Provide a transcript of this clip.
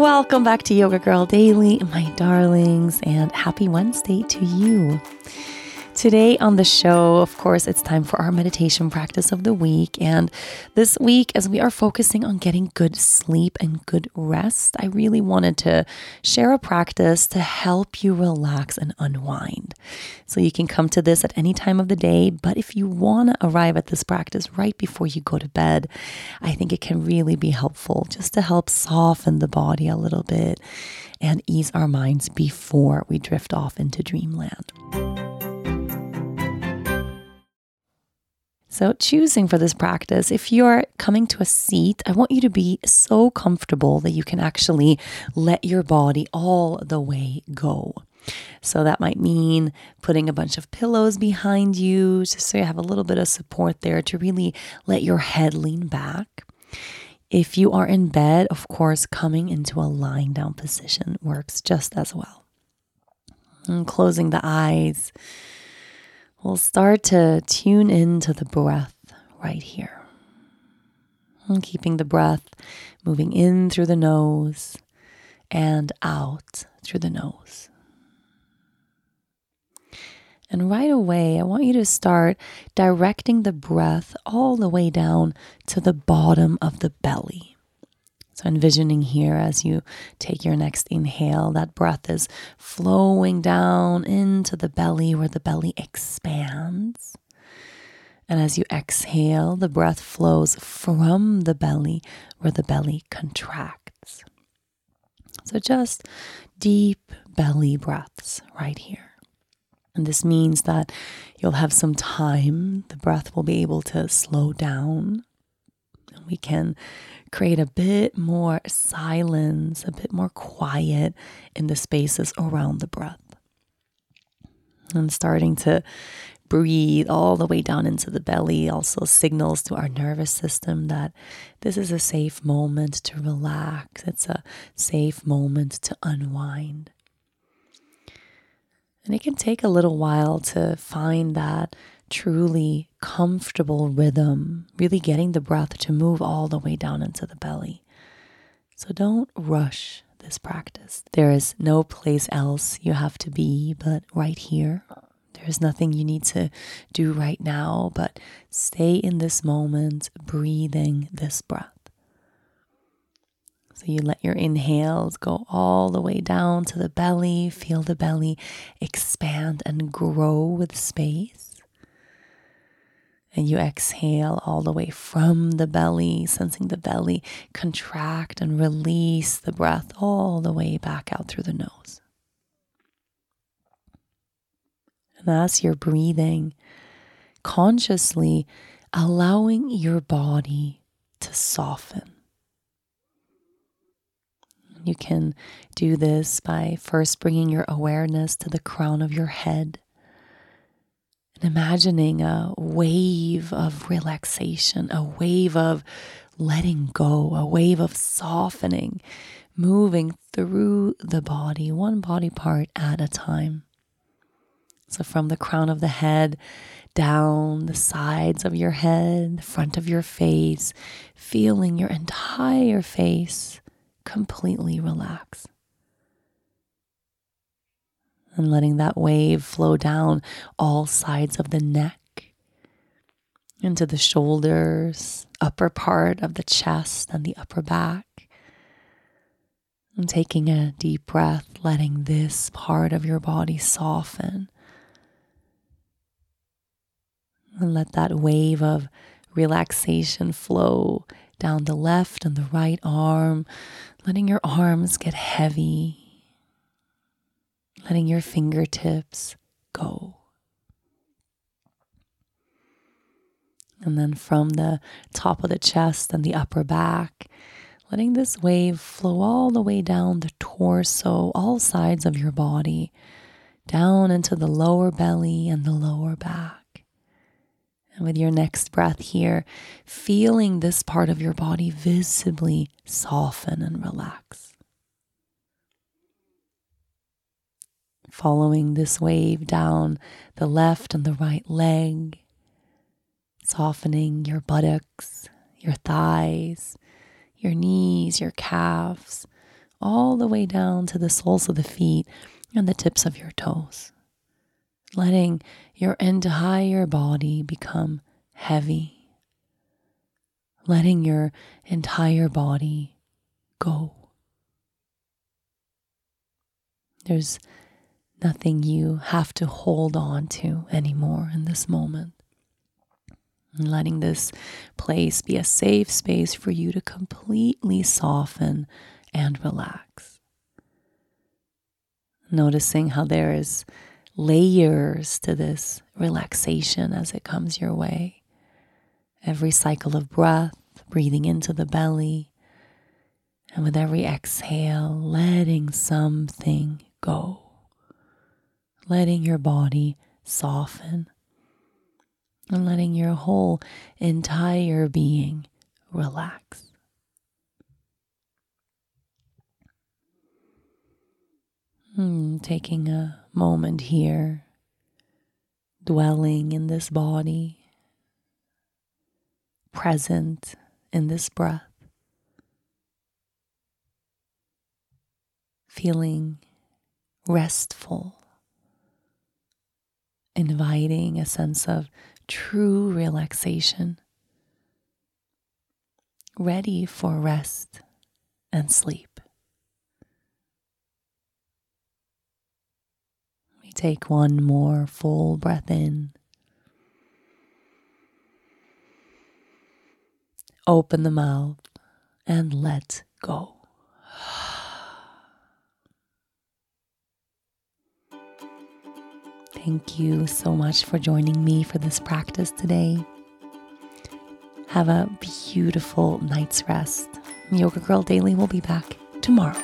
Welcome back to Yoga Girl Daily, my darlings, and happy Wednesday to you. Today on the show, of course, it's time for our meditation practice of the week. And this week, as we are focusing on getting good sleep and good rest, I really wanted to share a practice to help you relax and unwind. So you can come to this at any time of the day, but if you want to arrive at this practice right before you go to bed, I think it can really be helpful just to help soften the body a little bit and ease our minds before we drift off into dreamland. So, choosing for this practice, if you're coming to a seat, I want you to be so comfortable that you can actually let your body all the way go. So, that might mean putting a bunch of pillows behind you, just so you have a little bit of support there to really let your head lean back. If you are in bed, of course, coming into a lying down position works just as well. And closing the eyes we'll start to tune into the breath right here. And keeping the breath moving in through the nose and out through the nose. And right away, I want you to start directing the breath all the way down to the bottom of the belly. So, envisioning here as you take your next inhale, that breath is flowing down into the belly where the belly expands. And as you exhale, the breath flows from the belly where the belly contracts. So, just deep belly breaths right here. And this means that you'll have some time. The breath will be able to slow down. We can create a bit more silence, a bit more quiet in the spaces around the breath. And starting to breathe all the way down into the belly also signals to our nervous system that this is a safe moment to relax, it's a safe moment to unwind. And it can take a little while to find that truly comfortable rhythm, really getting the breath to move all the way down into the belly. So don't rush this practice. There is no place else you have to be but right here. There's nothing you need to do right now, but stay in this moment, breathing this breath. So you let your inhales go all the way down to the belly, feel the belly expand and grow with space. And you exhale all the way from the belly, sensing the belly contract and release the breath all the way back out through the nose. And as you're breathing, consciously allowing your body to soften. You can do this by first bringing your awareness to the crown of your head and imagining a wave of relaxation, a wave of letting go, a wave of softening, moving through the body, one body part at a time. So, from the crown of the head down the sides of your head, the front of your face, feeling your entire face completely relax and letting that wave flow down all sides of the neck into the shoulders, upper part of the chest, and the upper back. And taking a deep breath, letting this part of your body soften. And let that wave of relaxation flow down the left and the right arm, letting your arms get heavy letting your fingertips go. And then from the top of the chest and the upper back, letting this wave flow all the way down the torso, all sides of your body, down into the lower belly and the lower back. And with your next breath here, feeling this part of your body visibly soften and relax. Following this wave down the left and the right leg, softening your buttocks, your thighs, your knees, your calves, all the way down to the soles of the feet and the tips of your toes. Letting your entire body become heavy. Letting your entire body go. There's nothing you have to hold on to anymore in this moment. And letting this place be a safe space for you to completely soften and relax. Noticing how there is layers to this relaxation as it comes your way. Every cycle of breath, breathing into the belly, and with every exhale, letting something go, letting your body soften, and letting your whole entire being relax. Hmm, taking a moment here, dwelling in this body, present in this breath, feeling restful, inviting a sense of true relaxation, ready for rest and sleep. We take one more full breath in. Open the mouth and let go. Thank you so much for joining me for this practice today. Have a beautiful night's rest. Yoga Girl Daily will be back tomorrow.